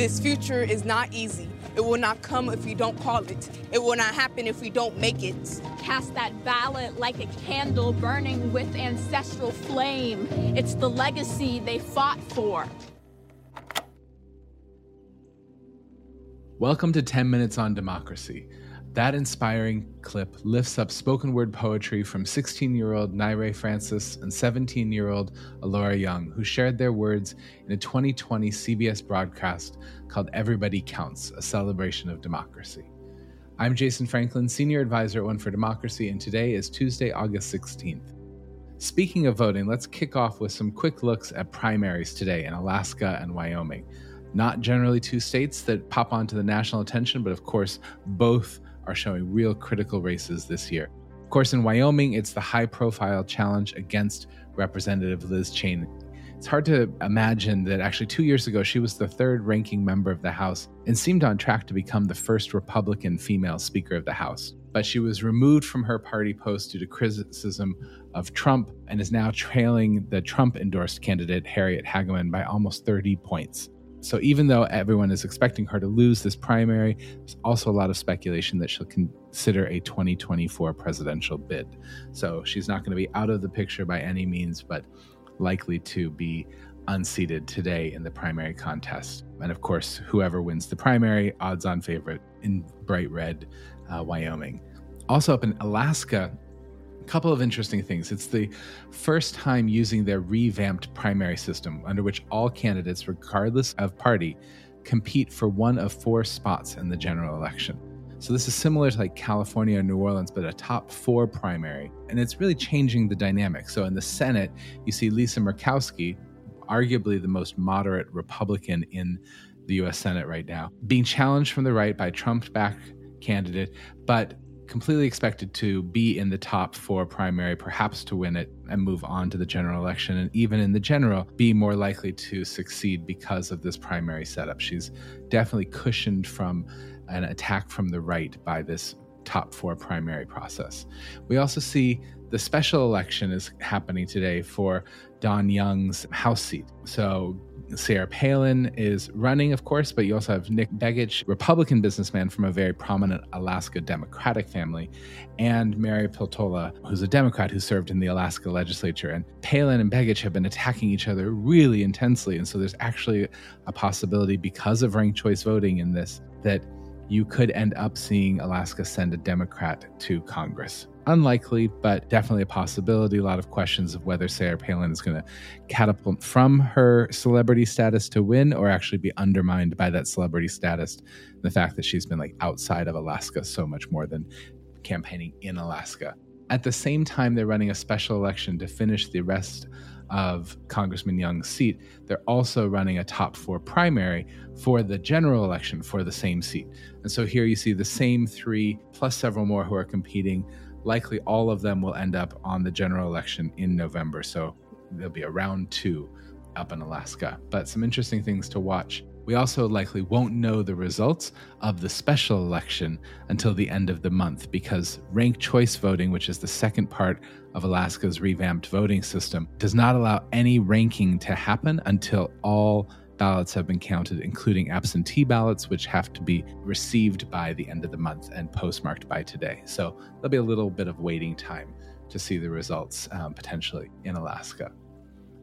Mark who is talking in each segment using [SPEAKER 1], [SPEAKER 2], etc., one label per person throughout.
[SPEAKER 1] This future is not easy. It will not come if we don't call it. It will not happen if we don't make it.
[SPEAKER 2] Cast that ballot like a candle burning with ancestral flame. It's the legacy they fought for.
[SPEAKER 3] Welcome to 10 Minutes on Democracy. That inspiring clip lifts up spoken word poetry from 16 year old Naire Francis and 17 year old Alora Young, who shared their words in a 2020 CBS broadcast called Every Vote Counts, a celebration of democracy. I'm Jason Franklin, Senior Advisor at One for Democracy, and today is Tuesday, August 16th. Speaking of voting, let's kick off with some quick looks at primaries today in Alaska and Wyoming. Not generally two states that pop onto the national attention, but of course, both are showing real critical races this year. Of course, in Wyoming, it's the high profile challenge against Representative Liz Cheney. It's hard to imagine that actually two years ago, she was the third ranking member of the House and seemed on track to become the first Republican female Speaker of the House. But she was removed from her party post due to criticism of Trump and is now trailing the Trump endorsed candidate, Harriet Hageman, by almost 30 points. So even though everyone is expecting her to lose this primary, there's also a lot of speculation that she'll consider a 2024 presidential bid. So she's not going to be out of the picture by any means, but likely to be unseated today in the primary contest. And of course, whoever wins the primary, odds on favorite in bright red, uh, Wyoming. Also up in Alaska, couple of interesting things. It's the first time using their revamped primary system, under which all candidates, regardless of party, compete for one of four spots in the general election. So this is similar to like California or New Orleans, but a top four primary. And it's really changing the dynamic. So in the Senate, you see Lisa Murkowski, arguably the most moderate Republican in the US Senate right now, being challenged from the right by Trump backed candidate, but completely expected to be in the top four primary, perhaps to win it and move on to the general election. And even in the general, be more likely to succeed because of this primary setup. She's definitely cushioned from an attack from the right by this top four primary process. We also see the special election is happening today for Don Young's House seat. So Sarah Palin is running, of course, but you also have Nick Begich, Republican businessman from a very prominent Alaska Democratic family, and Mary Peltola, who's a Democrat who served in the Alaska legislature. And Palin and Begich have been attacking each other really intensely. And so there's actually a possibility, because of ranked choice voting in this, that you could end up seeing Alaska send a Democrat to Congress. Unlikely, but definitely a possibility. A lot of questions of whether Sarah Palin is going to catapult from her celebrity status to win or actually be undermined by that celebrity status. The fact that she's been like outside of Alaska so much more than campaigning in Alaska. At the same time, they're running a special election to finish the rest of Congressman Young's seat, they're also running a top four primary for the general election for the same seat. And so here you see the same three plus several more who are competing. Likely all of them will end up on the general election in November. So there'll be a round two up in Alaska. But some interesting things to watch. We also likely won't know the results of the special election until the end of the month because ranked choice voting, which is the second part of Alaska's revamped voting system, does not allow any ranking to happen until all ballots have been counted, including absentee ballots, which have to be received by the end of the month and postmarked by today. So there'll be a little bit of waiting time to see the results um, potentially in Alaska.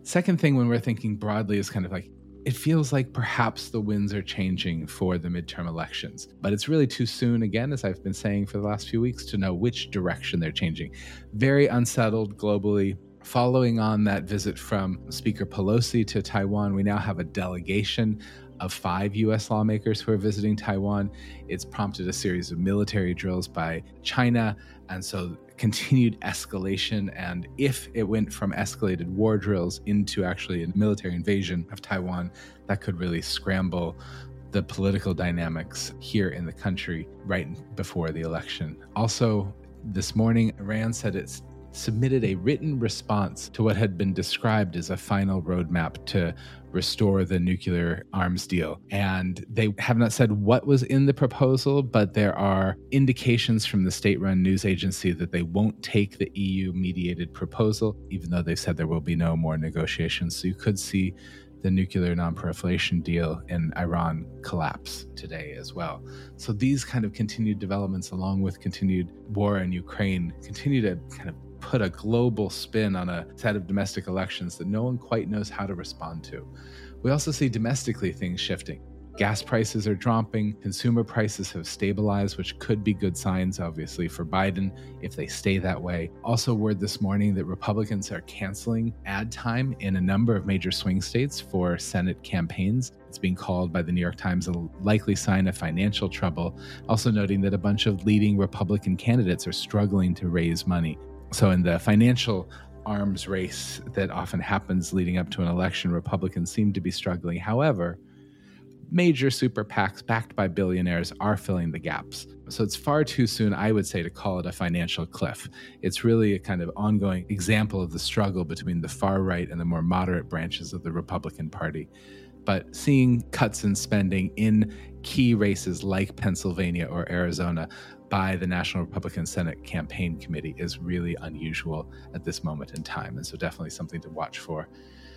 [SPEAKER 3] Second thing, when we're thinking broadly, is kind of like it feels like perhaps the winds are changing for the midterm elections, but it's really too soon, again, as I've been saying for the last few weeks, to know which direction they're changing. Very unsettled globally. Following on that visit from Speaker Pelosi to Taiwan, we now have a delegation of five US lawmakers who are visiting Taiwan. It's prompted a series of military drills by China. And so continued escalation. And if it went from escalated war drills into actually a military invasion of Taiwan, that could really scramble the political dynamics here in the country right before the election. Also, this morning, Iran said it's submitted a written response to what had been described as a final roadmap to restore the nuclear arms deal. And they have not said what was in the proposal, but there are indications from the state run news agency that they won't take the EU mediated proposal, even though they've said there will be no more negotiations. So you could see the nuclear nonproliferation deal in Iran collapse today as well. So these kind of continued developments, along with continued war in Ukraine, continue to kind of put a global spin on a set of domestic elections that no one quite knows how to respond to. We also see domestically things shifting. Gas prices are dropping, consumer prices have stabilized, which could be good signs, obviously, for Biden if they stay that way. Also, word this morning that Republicans are canceling ad time in a number of major swing states for Senate campaigns. It's being called by the New York Times a likely sign of financial trouble, also noting that a bunch of leading Republican candidates are struggling to raise money. So, in the financial arms race that often happens leading up to an election, Republicans seem to be struggling. However, major super PACs backed by billionaires are filling the gaps. So it's far too soon, I would say, to call it a financial cliff. It's really a kind of ongoing example of the struggle between the far right and the more moderate branches of the Republican Party. But seeing cuts in spending in key races like Pennsylvania or Arizona by the National Republican Senate Campaign Committee is really unusual at this moment in time. And so, definitely something to watch for.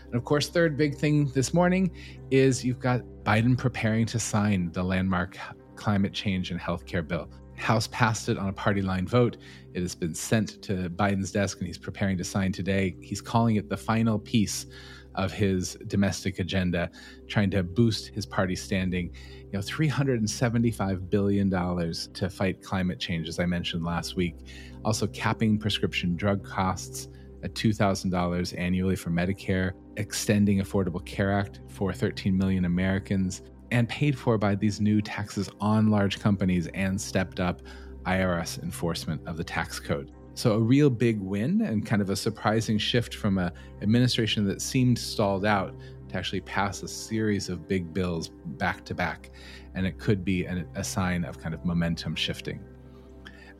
[SPEAKER 3] And of course, third big thing this morning is you've got Biden preparing to sign the landmark climate change and healthcare bill. House passed it on a party line vote. It has been sent to Biden's desk and he's preparing to sign today. He's calling it the final piece of his domestic agenda, trying to boost his party standing. You know, $375 billion to fight climate change, as I mentioned last week. Also, capping prescription drug costs at $2,000 annually for Medicare, extending Affordable Care Act for 13 million Americans, and paid for by these new taxes on large companies and stepped up IRS enforcement of the tax code. So a real big win and kind of a surprising shift from an administration that seemed stalled out to actually pass a series of big bills back to back. And it could be an, a sign of kind of momentum shifting.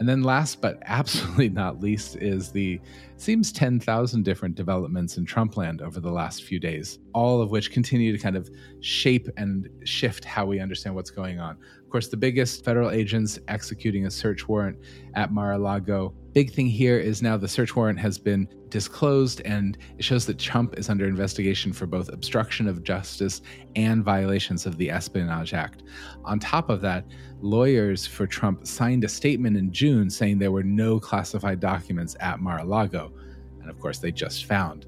[SPEAKER 3] And then last but absolutely not least is the seems 10,000 different developments in Trumpland over the last few days, all of which continue to kind of shape and shift how we understand what's going on. Of course, the biggest federal agents executing a search warrant at Mar-a-Lago Big thing here is now the search warrant has been disclosed, and it shows that Trump is under investigation for both obstruction of justice and violations of the Espionage Act. On top of that, lawyers for Trump signed a statement in June saying there were no classified documents at Mar a Lago. And of course, they just found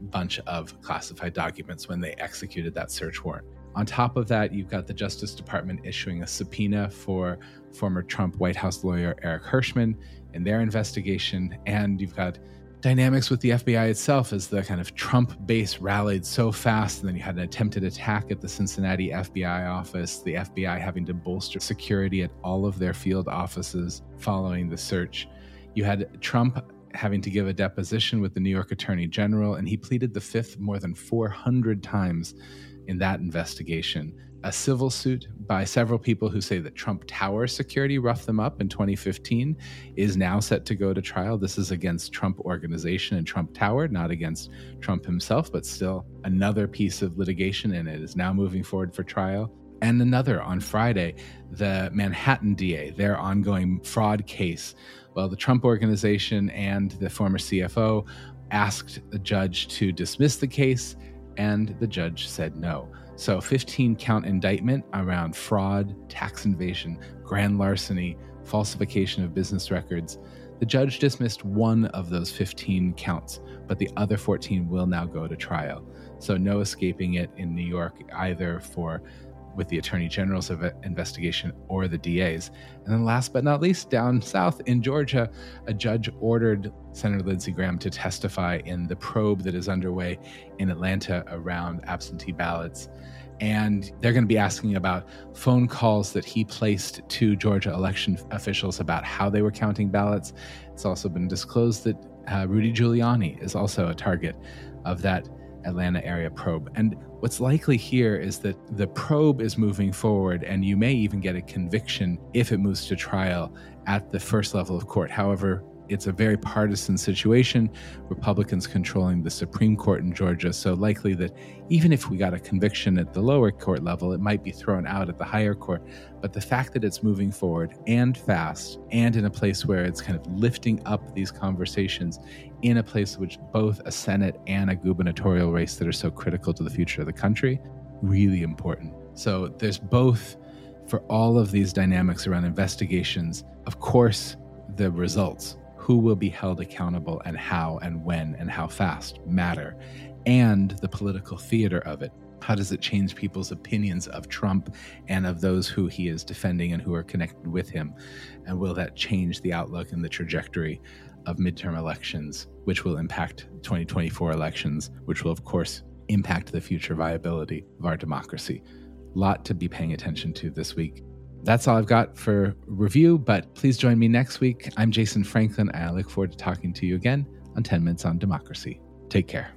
[SPEAKER 3] a bunch of classified documents when they executed that search warrant. On top of that, you've got the Justice Department issuing a subpoena for former Trump White House lawyer Eric Herschmann in their investigation. And you've got dynamics with the FBI itself as the kind of Trump base rallied so fast. And then you had an attempted attack at the Cincinnati FBI office, the FBI having to bolster security at all of their field offices following the search. You had Trump having to give a deposition with the New York Attorney General, and he pleaded the fifth more than 400 times in that investigation. A civil suit by several people who say that Trump Tower security roughed them up in 2015 is now set to go to trial. This is against Trump Organization and Trump Tower, not against Trump himself, but still another piece of litigation, and it is now moving forward for trial. And another on Friday, the Manhattan DA, their ongoing fraud case. Well, the Trump Organization and the former CFO asked the judge to dismiss the case and the judge said no. So, 15 count indictment around fraud, tax evasion, grand larceny, falsification of business records. The judge dismissed one of those 15 counts, but the other 14 will now go to trial. So, no escaping it in New York either for with the attorney general's investigation or the DA's. And then, last but not least, down south in Georgia, a judge ordered Senator Lindsey Graham to testify in the probe that is underway in Atlanta around absentee ballots. And they're going to be asking about phone calls that he placed to Georgia election officials about how they were counting ballots. It's also been disclosed that uh, Rudy Giuliani is also a target of that Atlanta area probe. And what's likely here is that the probe is moving forward, and you may even get a conviction if it moves to trial at the first level of court. However, it's a very partisan situation, Republicans controlling the Supreme Court in Georgia. So likely that even if we got a conviction at the lower court level, it might be thrown out at the higher court. But the fact that it's moving forward and fast and in a place where it's kind of lifting up these conversations in a place which both a Senate and a gubernatorial race that are so critical to the future of the country, really important. So there's both for all of these dynamics around investigations, of course, the results who will be held accountable and how and when and how fast matter, and the political theater of it. How does it change people's opinions of Trump and of those who he is defending and who are connected with him? And will that change the outlook and the trajectory of midterm elections, which will impact 2024 elections, which will, of course, impact the future viability of our democracy? Lot to be paying attention to this week that's all I've got for review, but please join me next week. I'm Jason Franklin, and I look forward to talking to you again on 10 Minutes on Democracy. Take care.